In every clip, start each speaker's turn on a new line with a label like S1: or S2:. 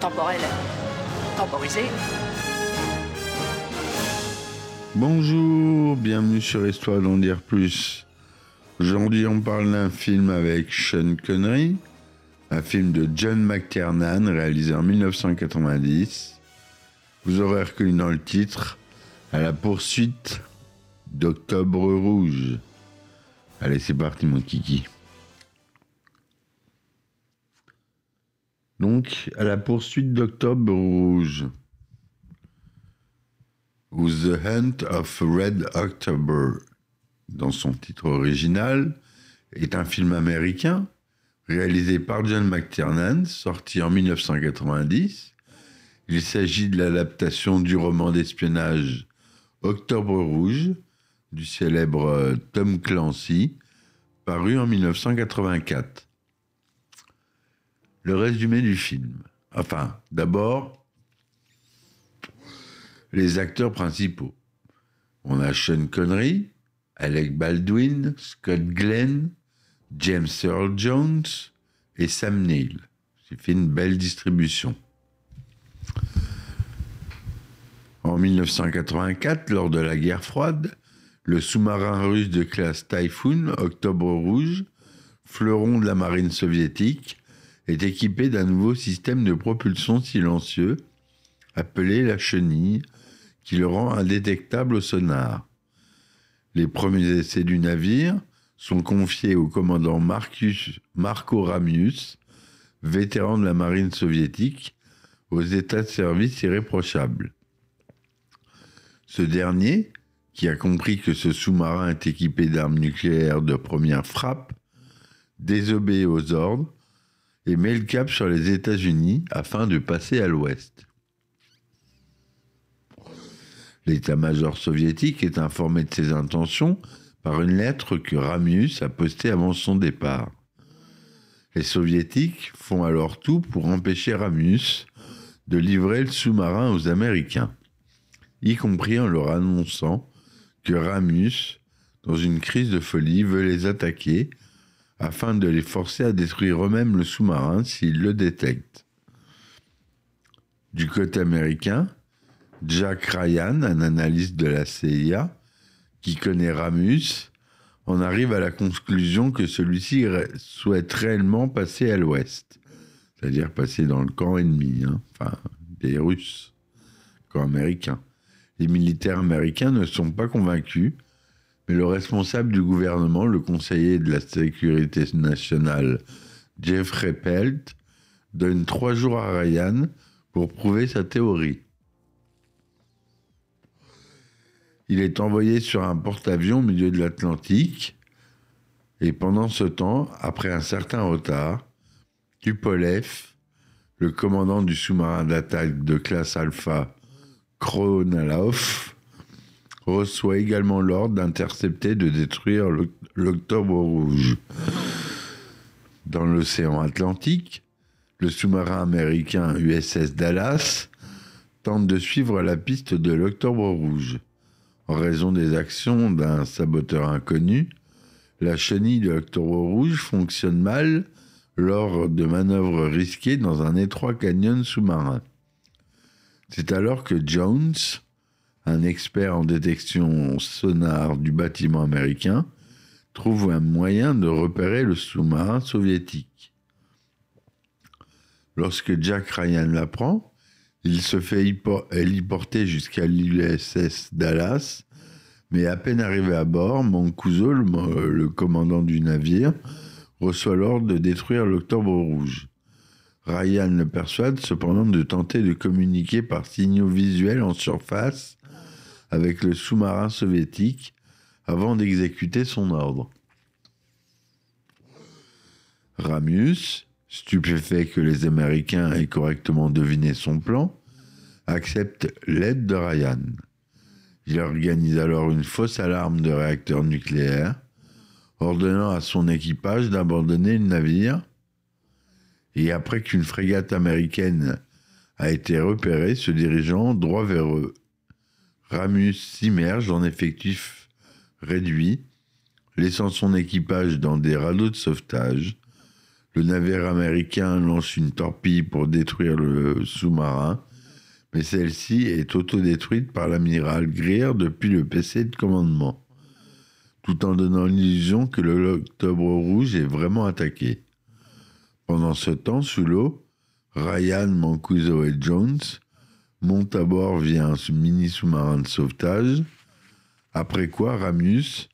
S1: temporel temporisé.
S2: Bonjour, bienvenue sur Histoire d'en dire plus. Aujourd'hui, on parle d'un film avec Sean Connery, un film de John McTiernan réalisé en 1990. Vous aurez reconnu dans le titre À la poursuite d'Octobre Rouge. Allez, c'est parti, mon kiki. Donc, à la poursuite d'Octobre Rouge. Ou The Hunt of Red October, dans son titre original, est un film américain réalisé par John McTiernan, sorti en 1990. Il s'agit de l'adaptation du roman d'espionnage Octobre Rouge du célèbre euh, Tom Clancy, paru en 1984. Le résumé du film. Enfin, d'abord, les acteurs principaux. On a Sean Connery, Alec Baldwin, Scott Glenn, James Earl Jones et Sam Neill. J'ai fait une belle distribution. En 1984, lors de la guerre froide, le sous-marin russe de classe Typhoon, Octobre Rouge, fleuron de la marine soviétique, est équipé d'un nouveau système de propulsion silencieux appelé la chenille, qui le rend indétectable au sonar. Les premiers essais du navire sont confiés au commandant Marcus, Marco Ramius, vétéran de la marine soviétique, aux états de service irréprochables. Ce dernier, qui a compris que ce sous-marin est équipé d'armes nucléaires de première frappe, désobéit aux ordres et met le cap sur les États-Unis afin de passer à l'ouest. L'état-major soviétique est informé de ses intentions par une lettre que Ramius a postée avant son départ. Les soviétiques font alors tout pour empêcher Ramius de livrer le sous-marin aux Américains, y compris en leur annonçant que Ramius, dans une crise de folie, veut les attaquer afin de les forcer à détruire eux-mêmes le sous-marin s'ils le détectent. Du côté américain, Jack Ryan, un analyste de la CIA, qui connaît Ramus, en arrive à la conclusion que celui-ci souhaite réellement passer à l'ouest, c'est-à-dire passer dans le camp ennemi, hein, enfin des Russes, camp américain. Les militaires américains ne sont pas convaincus, mais le responsable du gouvernement, le conseiller de la sécurité nationale, Jeffrey Pelt, donne trois jours à Ryan pour prouver sa théorie. Il est envoyé sur un porte-avions au milieu de l'Atlantique. Et pendant ce temps, après un certain retard, Tupolev, le commandant du sous-marin d'attaque de classe Alpha Kronalov, reçoit également l'ordre d'intercepter de détruire l'Octobre Rouge. Dans l'océan Atlantique, le sous-marin américain USS Dallas tente de suivre la piste de l'Octobre Rouge. En raison des actions d'un saboteur inconnu, la chenille de l'Octobre Rouge fonctionne mal lors de manœuvres risquées dans un étroit canyon sous-marin. C'est alors que Jones, un expert en détection sonar du bâtiment américain, trouve un moyen de repérer le sous-marin soviétique. Lorsque Jack Ryan l'apprend, il se fait héliporter jusqu'à l'USS Dallas, mais à peine arrivé à bord, Mancuso, le, le commandant du navire, reçoit l'ordre de détruire l'Octobre Rouge. Ryan le persuade cependant de tenter de communiquer par signaux visuels en surface avec le sous-marin soviétique avant d'exécuter son ordre. Ramius, stupéfait que les Américains aient correctement deviné son plan, accepte l'aide de Ryan. Il organise alors une fausse alarme de réacteur nucléaire, ordonnant à son équipage d'abandonner le navire. Et après qu'une frégate américaine a été repérée, se dirigeant droit vers eux, Ramus s'immerge en effectif réduit, laissant son équipage dans des radeaux de sauvetage. Le navire américain lance une torpille pour détruire le sous-marin, mais celle-ci est autodétruite par l'amiral Greer depuis le PC de commandement, tout en donnant l'illusion que l'Octobre Rouge est vraiment attaqué. Pendant ce temps, sous l'eau, Ryan, Mancuso et Jones monte à bord via un mini sous-marin de sauvetage, après quoi Ramius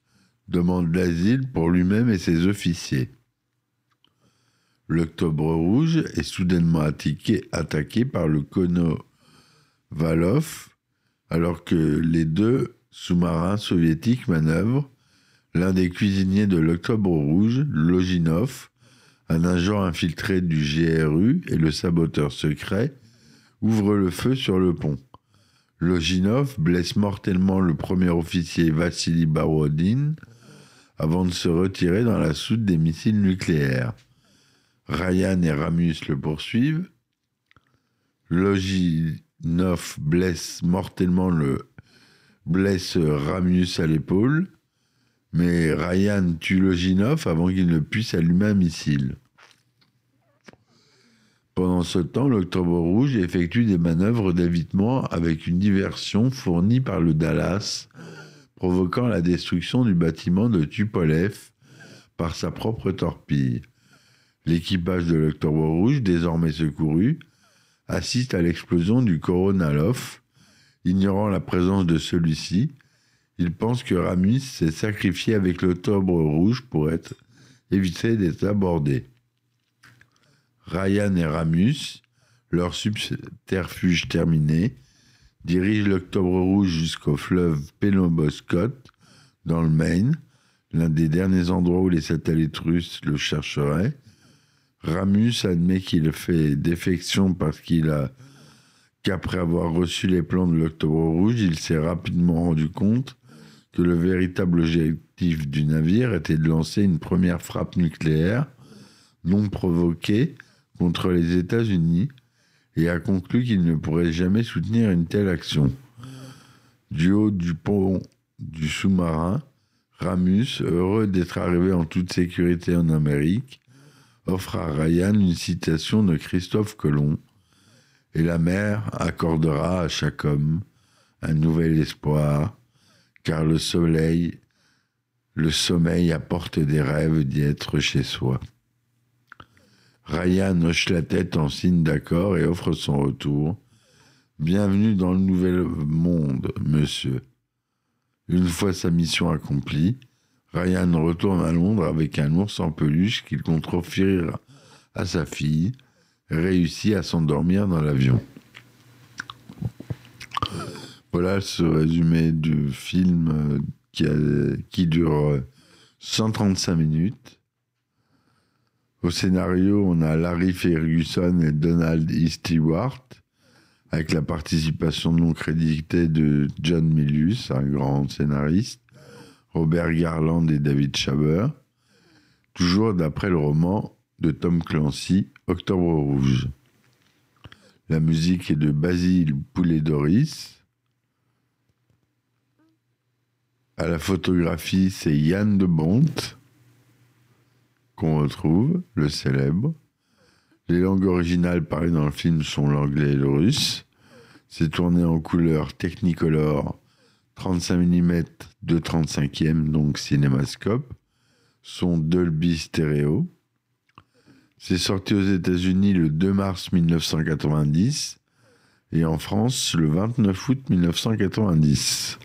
S2: demande l'asile pour lui-même et ses officiers. L'Octobre Rouge est soudainement attaqué, par le Konovalov, alors que les deux sous-marins soviétiques manœuvrent. L'un des cuisiniers de l'Octobre Rouge, Loginov, un agent infiltré du GRU et le saboteur secret, ouvre le feu sur le pont. Loginov blesse mortellement le premier officier Vassili Barodin avant de se retirer dans la soute des missiles nucléaires. Ryan et Ramus le poursuivent. Loginov blesse mortellement le blesse Ramus à l'épaule, mais Ryan tue Loginov avant qu'il ne puisse allumer un missile. Pendant ce temps, l'Octobre Rouge effectue des manœuvres d'évitement avec une diversion fournie par le Dallas, provoquant la destruction du bâtiment de Tupolev par sa propre torpille. L'équipage de l'Octobre Rouge, désormais secouru, assiste à l'explosion du Koronalov. Ignorant la présence de celui-ci, il pense que Ramis s'est sacrifié avec l'Octobre Rouge pour être éviter d'être abordé. Ryan et Ramus, leur subterfuge terminé, dirigent l'Octobre Rouge jusqu'au fleuve Penobscot, dans le Maine, l'un des derniers endroits où les satellites russes le chercheraient. Ramus admet qu'il fait défection parce qu'il a qu'après avoir reçu les plans de l'Octobre Rouge, il s'est rapidement rendu compte que le véritable objectif du navire était de lancer une première frappe nucléaire non provoquée contre les États-Unis et a conclu qu'il ne pourrait jamais soutenir une telle action. Du haut du pont du sous-marin, Ramus, heureux d'être arrivé en toute sécurité en Amérique, offre à Ryan une citation de Christophe Colomb Et la mer accordera à chaque homme un nouvel espoir, car le soleil, le sommeil apporte des rêves d'y être chez soi. Ryan hoche la tête en signe d'accord et offre son retour. Bienvenue dans le nouvel monde, monsieur. Une fois sa mission accomplie, Ryan retourne à Londres avec un ours en peluche qu'il compte offrir à sa fille, réussit à s'endormir dans l'avion. Voilà ce résumé du film qui, qui dure 135 minutes. Au scénario, on a Larry Ferguson et Donald E. Stewart, avec la participation non créditée de John Milius, un grand scénariste, Robert Garland et David Schaber, toujours d'après le roman de Tom Clancy, Octobre Rouge. La musique est de Basile Poulet-Doris. À la photographie, c'est Yann de Bonte qu'on retrouve, le célèbre. Les langues originales parlées dans le film sont l'anglais et le russe. C'est tourné en couleur Technicolor 35 mm de 35e, donc cinémascope. Son Dolby Stereo. C'est sorti aux États-Unis le 2 mars 1990 et en France le 29 août 1990.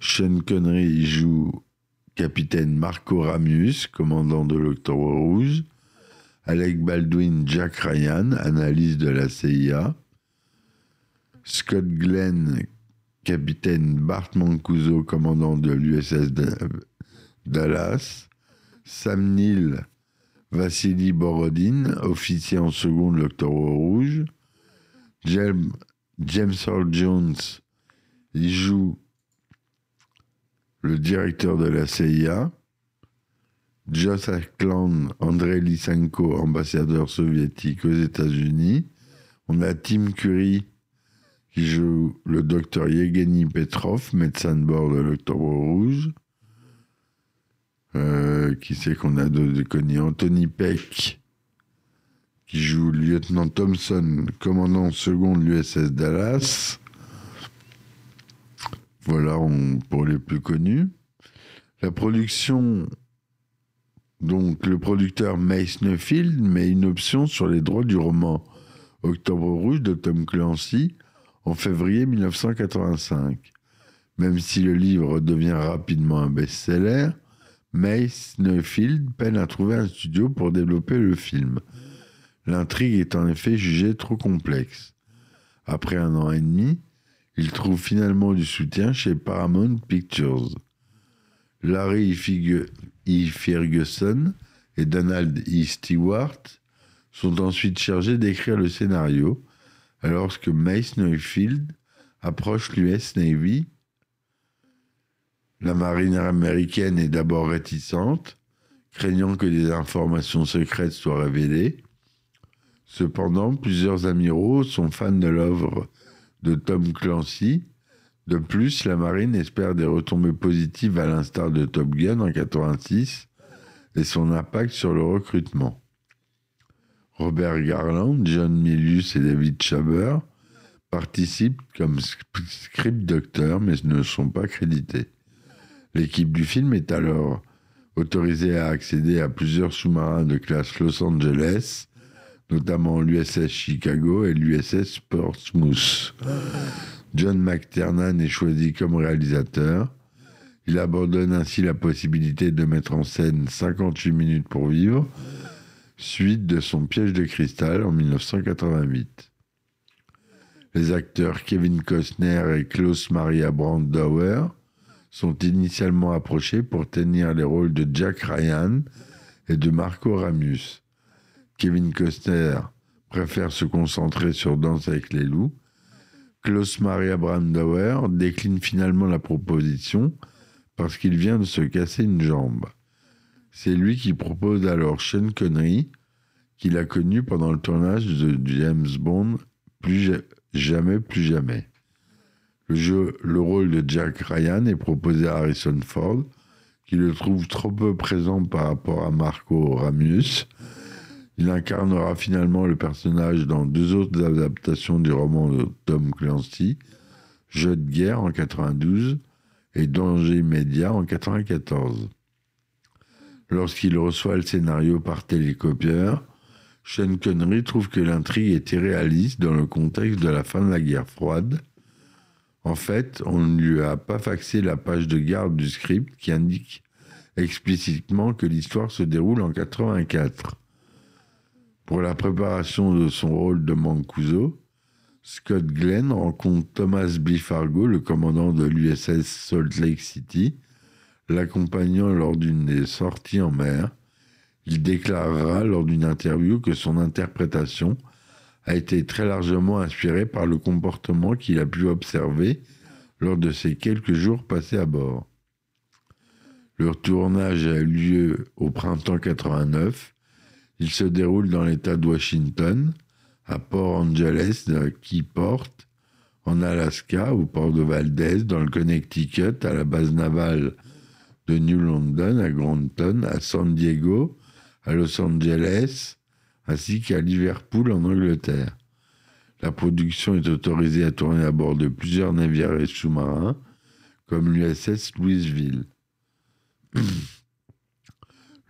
S2: Sean Connery joue capitaine Marco Ramius, commandant de l'Octobre Rouge. Alec Baldwin, Jack Ryan, analyse de la CIA. Scott Glenn, capitaine Bart Mancuso, commandant de l'USS Dallas, Sam Neill, Vassili Borodin, officier en seconde de l'Octobre Rouge, James, James Earl Jones, il joue le directeur de la CIA, Josh Ackland, Andrei Lysenko, ambassadeur soviétique aux États-Unis. On a Tim Curry qui joue le docteur Yevgeny Petrov, médecin de bord de l'Octobre Rouge. Euh, qui c'est qu'on a de, connu? Anthony Peck qui joue le lieutenant Thompson, commandant second de l'USS Dallas. Voilà pour les plus connus. La production, donc le producteur Mace met une option sur les droits du roman Octobre Rouge de Tom Clancy en février 1985. Même si le livre devient rapidement un best-seller, Mace Neufeld peine à trouver un studio pour développer le film. L'intrigue est en effet jugée trop complexe. Après un an et demi, il trouve finalement du soutien chez Paramount Pictures. Larry E. Ferguson et Donald E. Stewart sont ensuite chargés d'écrire le scénario, alors que Mace Neufeld approche l'US Navy. La marine américaine est d'abord réticente, craignant que des informations secrètes soient révélées. Cependant, plusieurs amiraux sont fans de l'œuvre de Tom Clancy. De plus, la marine espère des retombées positives à l'instar de Top Gun en 86 et son impact sur le recrutement. Robert Garland, John Milius et David Schaber participent comme script docteurs mais ne sont pas crédités. L'équipe du film est alors autorisée à accéder à plusieurs sous-marins de classe Los Angeles notamment l'USS Chicago et l'USS Portsmouth. John McTernan est choisi comme réalisateur. Il abandonne ainsi la possibilité de mettre en scène 58 minutes pour vivre, suite de son piège de cristal en 1988. Les acteurs Kevin Costner et Klaus Maria Brandauer sont initialement approchés pour tenir les rôles de Jack Ryan et de Marco Ramius. Kevin Costner préfère se concentrer sur Danse avec les loups. Klaus Maria Brandauer décline finalement la proposition parce qu'il vient de se casser une jambe. C'est lui qui propose alors Sean Connery, qu'il a connu pendant le tournage de James Bond Plus jamais, plus jamais. Le, le rôle de Jack Ryan est proposé à Harrison Ford, qui le trouve trop peu présent par rapport à Marco Ramius, il incarnera finalement le personnage dans deux autres adaptations du roman de Tom Clancy, Jeu de guerre en 92 et Danger immédiat en 94. Lorsqu'il reçoit le scénario par télécopieur, Sean Connery trouve que l'intrigue est irréaliste dans le contexte de la fin de la guerre froide. En fait, on ne lui a pas faxé la page de garde du script qui indique explicitement que l'histoire se déroule en 84. Pour la préparation de son rôle de Mancuso, Scott Glenn rencontre Thomas B. Fargo, le commandant de l'USS Salt Lake City, l'accompagnant lors d'une des sorties en mer. Il déclarera lors d'une interview que son interprétation a été très largement inspirée par le comportement qu'il a pu observer lors de ces quelques jours passés à bord. Leur tournage a eu lieu au printemps 89 il se déroule dans l'État de Washington, à Port Angeles, Keyport, en Alaska, au port de Valdez, dans le Connecticut, à la base navale de New London, à Granton, à San Diego, à Los Angeles, ainsi qu'à Liverpool en Angleterre. La production est autorisée à tourner à bord de plusieurs navires et sous-marins, comme l'USS Louisville.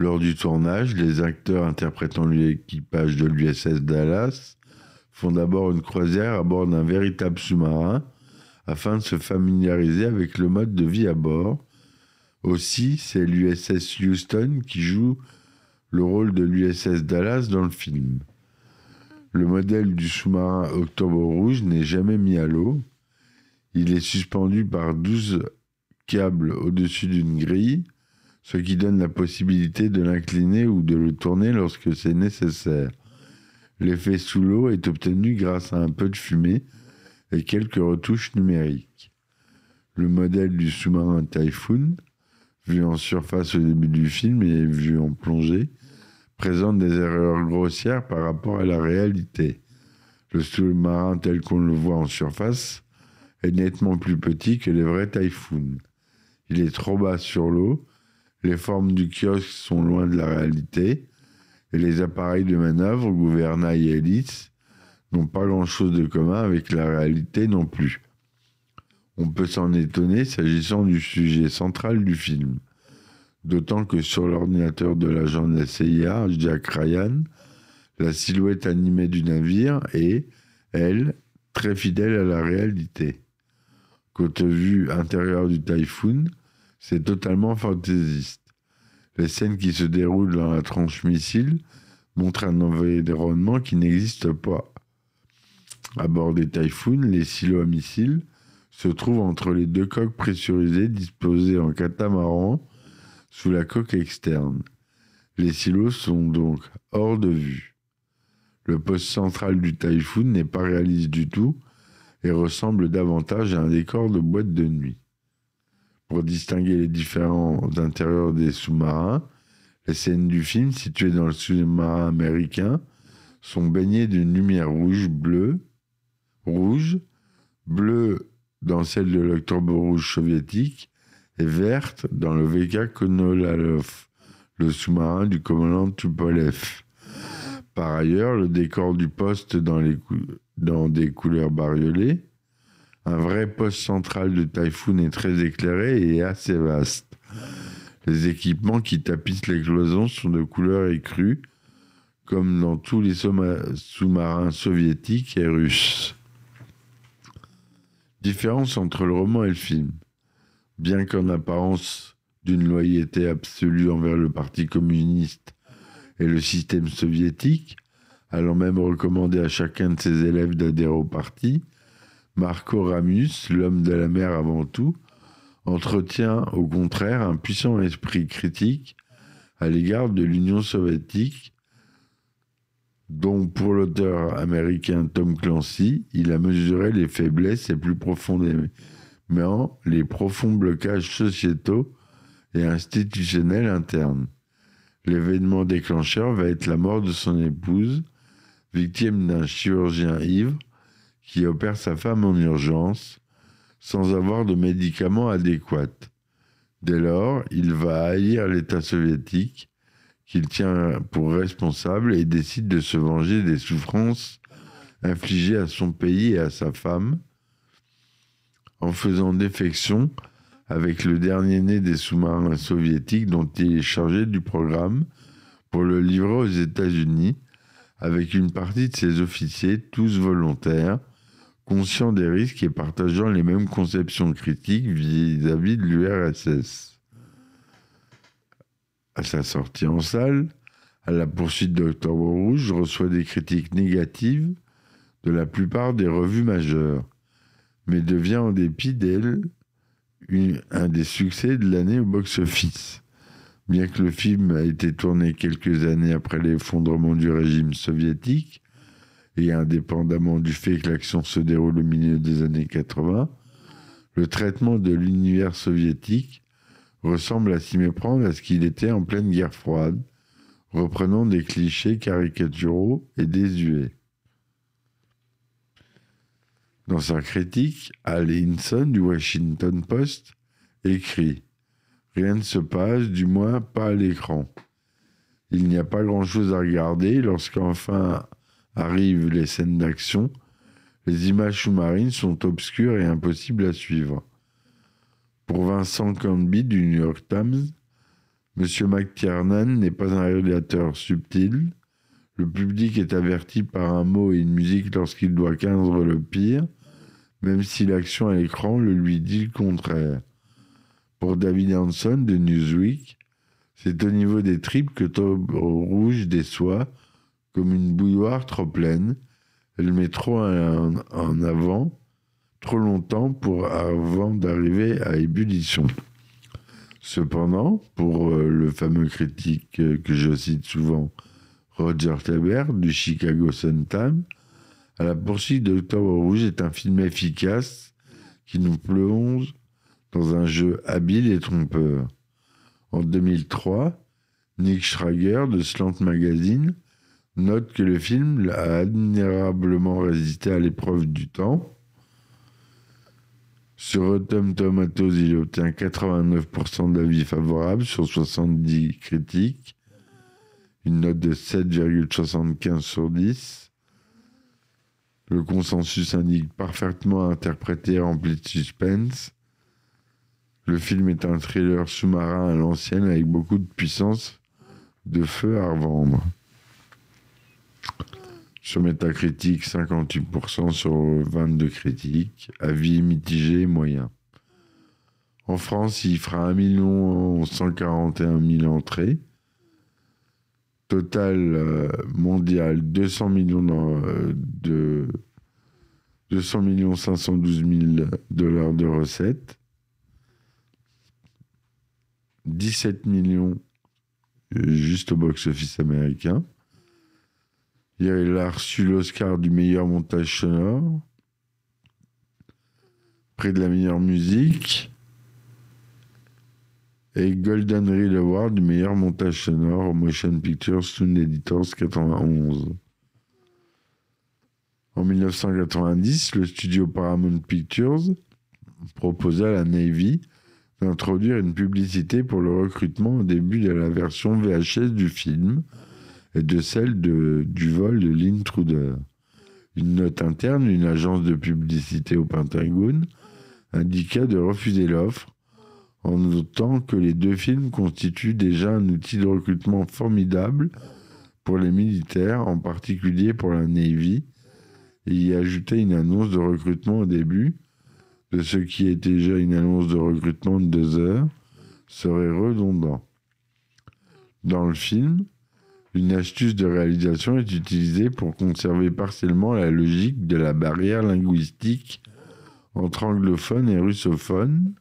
S2: Lors du tournage, les acteurs interprétant l'équipage de l'USS Dallas font d'abord une croisière à bord d'un véritable sous-marin afin de se familiariser avec le mode de vie à bord. Aussi, c'est l'USS Houston qui joue le rôle de l'USS Dallas dans le film. Le modèle du sous-marin Octobre Rouge n'est jamais mis à l'eau. Il est suspendu par 12 câbles au-dessus d'une grille, ce qui donne la possibilité de l'incliner ou de le tourner lorsque c'est nécessaire. L'effet sous l'eau est obtenu grâce à un peu de fumée et quelques retouches numériques. Le modèle du sous-marin Typhoon, vu en surface au début du film et vu en plongée, présente des erreurs grossières par rapport à la réalité. Le sous-marin tel qu'on le voit en surface est nettement plus petit que les vrais Typhoon. Il est trop bas sur l'eau, les formes du kiosque sont loin de la réalité, et les appareils de manœuvre, gouvernail et hélice, n'ont pas grand-chose de commun avec la réalité non plus. On peut s'en étonner s'agissant du sujet central du film. D'autant que sur l'ordinateur de l'agent de la CIA, Jack Ryan, la silhouette animée du navire est, elle, très fidèle à la réalité. Côté vue intérieure du Typhoon, c'est totalement fantaisiste. Les scènes qui se déroulent dans la tranche missile montrent un environnement qui n'existe pas. À bord des Typhoon, les silos à missiles se trouvent entre les deux coques pressurisées disposées en catamaran sous la coque externe. Les silos sont donc hors de vue. Le poste central du Typhoon n'est pas réaliste du tout et ressemble davantage à un décor de boîte de nuit. Pour distinguer les différents intérieurs des sous-marins, les scènes du film situées dans le sous-marin américain sont baignées d'une lumière rouge bleue, rouge, bleue dans celle de l'octobre rouge soviétique et verte dans le VK Konolalov, le sous-marin du commandant Tupolev. Par ailleurs, le décor du poste dans, dans des couleurs bariolées, un vrai poste central de Typhoon est très éclairé et assez vaste. Les équipements qui tapissent les cloisons sont de couleur écrue, comme dans tous les sous-marins soviétiques et russes. Différence entre le roman et le film. Bien qu'en apparence d'une loyauté absolue envers le Parti communiste et le système soviétique, allant même recommander à chacun de ses élèves d'adhérer au parti, Marco Ramus, l'homme de la mer avant tout, entretient au contraire un puissant esprit critique à l'égard de l'Union soviétique, dont pour l'auteur américain Tom Clancy, il a mesuré les faiblesses et plus profondément les profonds blocages sociétaux et institutionnels internes. L'événement déclencheur va être la mort de son épouse, victime d'un chirurgien ivre qui opère sa femme en urgence sans avoir de médicaments adéquats. Dès lors, il va haïr l'État soviétique qu'il tient pour responsable et décide de se venger des souffrances infligées à son pays et à sa femme en faisant défection avec le dernier né des sous-marins soviétiques dont il est chargé du programme pour le livrer aux États-Unis avec une partie de ses officiers, tous volontaires, conscient des risques et partageant les mêmes conceptions critiques vis-à-vis de l'URSS. À sa sortie en salle, à la poursuite d'Octobre Rouge, reçoit des critiques négatives de la plupart des revues majeures, mais devient en dépit d'elle un des succès de l'année au box-office. Bien que le film a été tourné quelques années après l'effondrement du régime soviétique, et indépendamment du fait que l'action se déroule au milieu des années 80, le traitement de l'univers soviétique ressemble à s'y méprendre à ce qu'il était en pleine guerre froide, reprenant des clichés caricaturaux et désuets. Dans sa critique, Al Hinson du Washington Post écrit Rien ne se passe, du moins pas à l'écran. Il n'y a pas grand-chose à regarder lorsqu'enfin arrivent les scènes d'action, les images sous-marines sont obscures et impossibles à suivre. Pour Vincent Canby du New York Times, M. McTiernan n'est pas un réalisateur subtil. Le public est averti par un mot et une musique lorsqu'il doit craindre le pire, même si l'action à l'écran le lui dit le contraire. Pour David Hanson de Newsweek, c'est au niveau des tripes que Top Rouge déçoit comme une bouilloire trop pleine. Elle met trop en, avant, trop longtemps avant d'arriver à ébullition. Cependant, pour euh, le fameux critique euh, que je cite souvent, Roger Tabert du Chicago Sun-Times, À la poursuite d'Octobre Rouge est un film efficace qui nous plonge dans un jeu habile et trompeur. En 2003, Nick Schrager de Slant Magazine note que le film a admirablement résisté à l'épreuve du temps. Sur Rotten Tomatoes, il obtient 89% d'avis favorables sur 70 critiques, une note de 7,75 sur 10. Le consensus indique parfaitement interprété et rempli de suspense. Le film est un thriller sous-marin à l'ancienne avec beaucoup de puissance de feu à revendre. Sur Metacritic, 58% sur 22 critiques. Avis mitigé moyen. En France, il fera 1 141 000 entrées. Total euh, mondial, 200 millions euh, de 200 millions 512 000 dollars de recettes. 17 millions juste au box-office américain. Il a reçu l'Oscar du meilleur montage sonore, près de la meilleure musique, et Golden Reel Award du meilleur montage sonore au Motion Picture Sound Editors 91. En 1990, le studio Paramount Pictures proposa à la Navy d'introduire une publicité pour le recrutement au début de la version VHS du film de celle de, du vol de l'intruder. Une note interne, une agence de publicité au Pentagone, indiqua de refuser l'offre en notant que les deux films constituent déjà un outil de recrutement formidable pour les militaires, en particulier pour la Navy, et y ajouter une annonce de recrutement au début, de ce qui est déjà une annonce de recrutement de deux heures serait redondant. Dans le film, une astuce de réalisation est utilisée pour conserver partiellement la logique de la barrière linguistique entre anglophones et russophones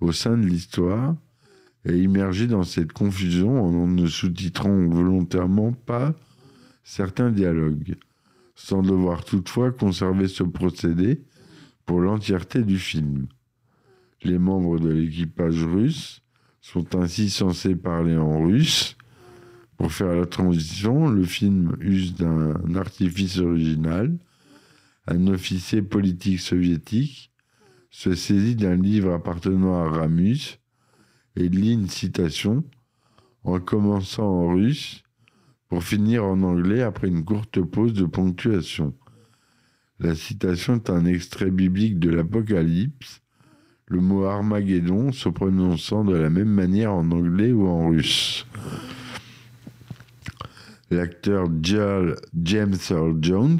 S2: au sein de l'histoire et immerger dans cette confusion en ne sous-titrant volontairement pas certains dialogues, sans devoir toutefois conserver ce procédé pour l'entièreté du film. Les membres de l'équipage russe sont ainsi censés parler en russe. Pour faire la transition, le film use d'un artifice original. Un officier politique soviétique se saisit d'un livre appartenant à Ramus et lit une citation en commençant en russe pour finir en anglais après une courte pause de ponctuation. La citation est un extrait biblique de l'Apocalypse, le mot Armageddon se prononçant de la même manière en anglais ou en russe. L'acteur James Earl Jones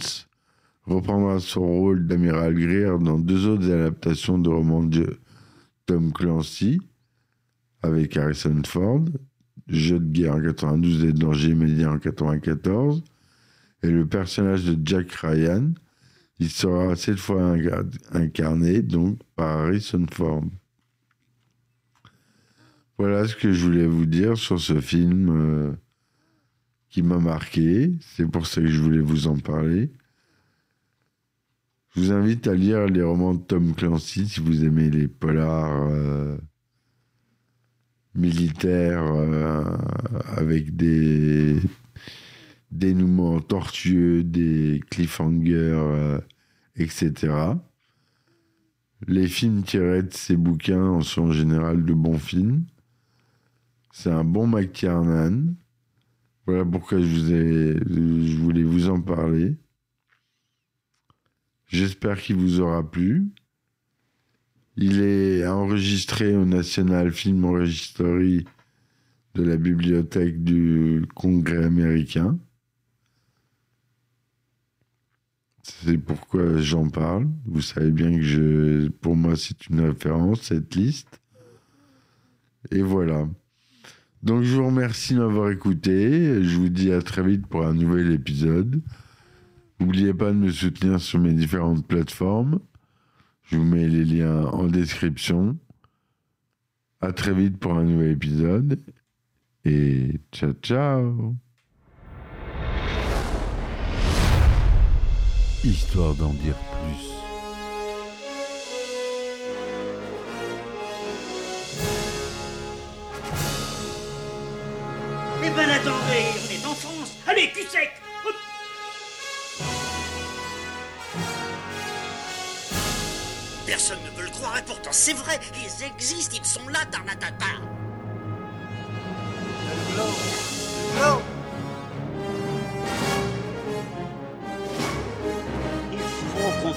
S2: reprendra son rôle d'amiral Greer dans deux autres adaptations de romans de Tom Clancy avec Harrison Ford, Jeu de guerre en 92 et Danger immédiat en 94, et le personnage de Jack Ryan il sera cette fois incarné donc par Harrison Ford. Voilà ce que je voulais vous dire sur ce film euh, qui m'a marqué. C'est pour ça que je voulais vous en parler. Je vous invite à lire les romans de Tom Clancy si vous aimez les polars euh, militaires euh, avec des dénouements tortueux, des cliffhangers, etc. Les films tirés de ces bouquins sont en général de bons films. C'est un bon McTiernan. Voilà pourquoi je, voulais vous en parler. J'espère qu'il vous aura plu. Il est enregistré au National Film Registry de la bibliothèque du Congrès américain. C'est pourquoi j'en parle. Vous savez bien que je, pour moi, c'est une référence, cette liste. Et voilà. Donc, je vous remercie de m'avoir écouté. Je vous dis à très vite pour un nouvel épisode. N'oubliez pas de me soutenir sur mes différentes plateformes. Je vous mets les liens en description. À très vite pour un nouvel épisode. Et ciao ciao Histoire d'en dire plus.
S3: Sec. Personne ne veut le croire et pourtant c'est vrai, ils existent, ils sont là, Tarnatata. Il faut qu'on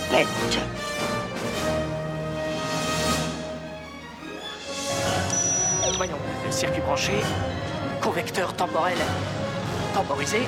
S1: Voyons, circuit branché, convecteur temporel temporisé,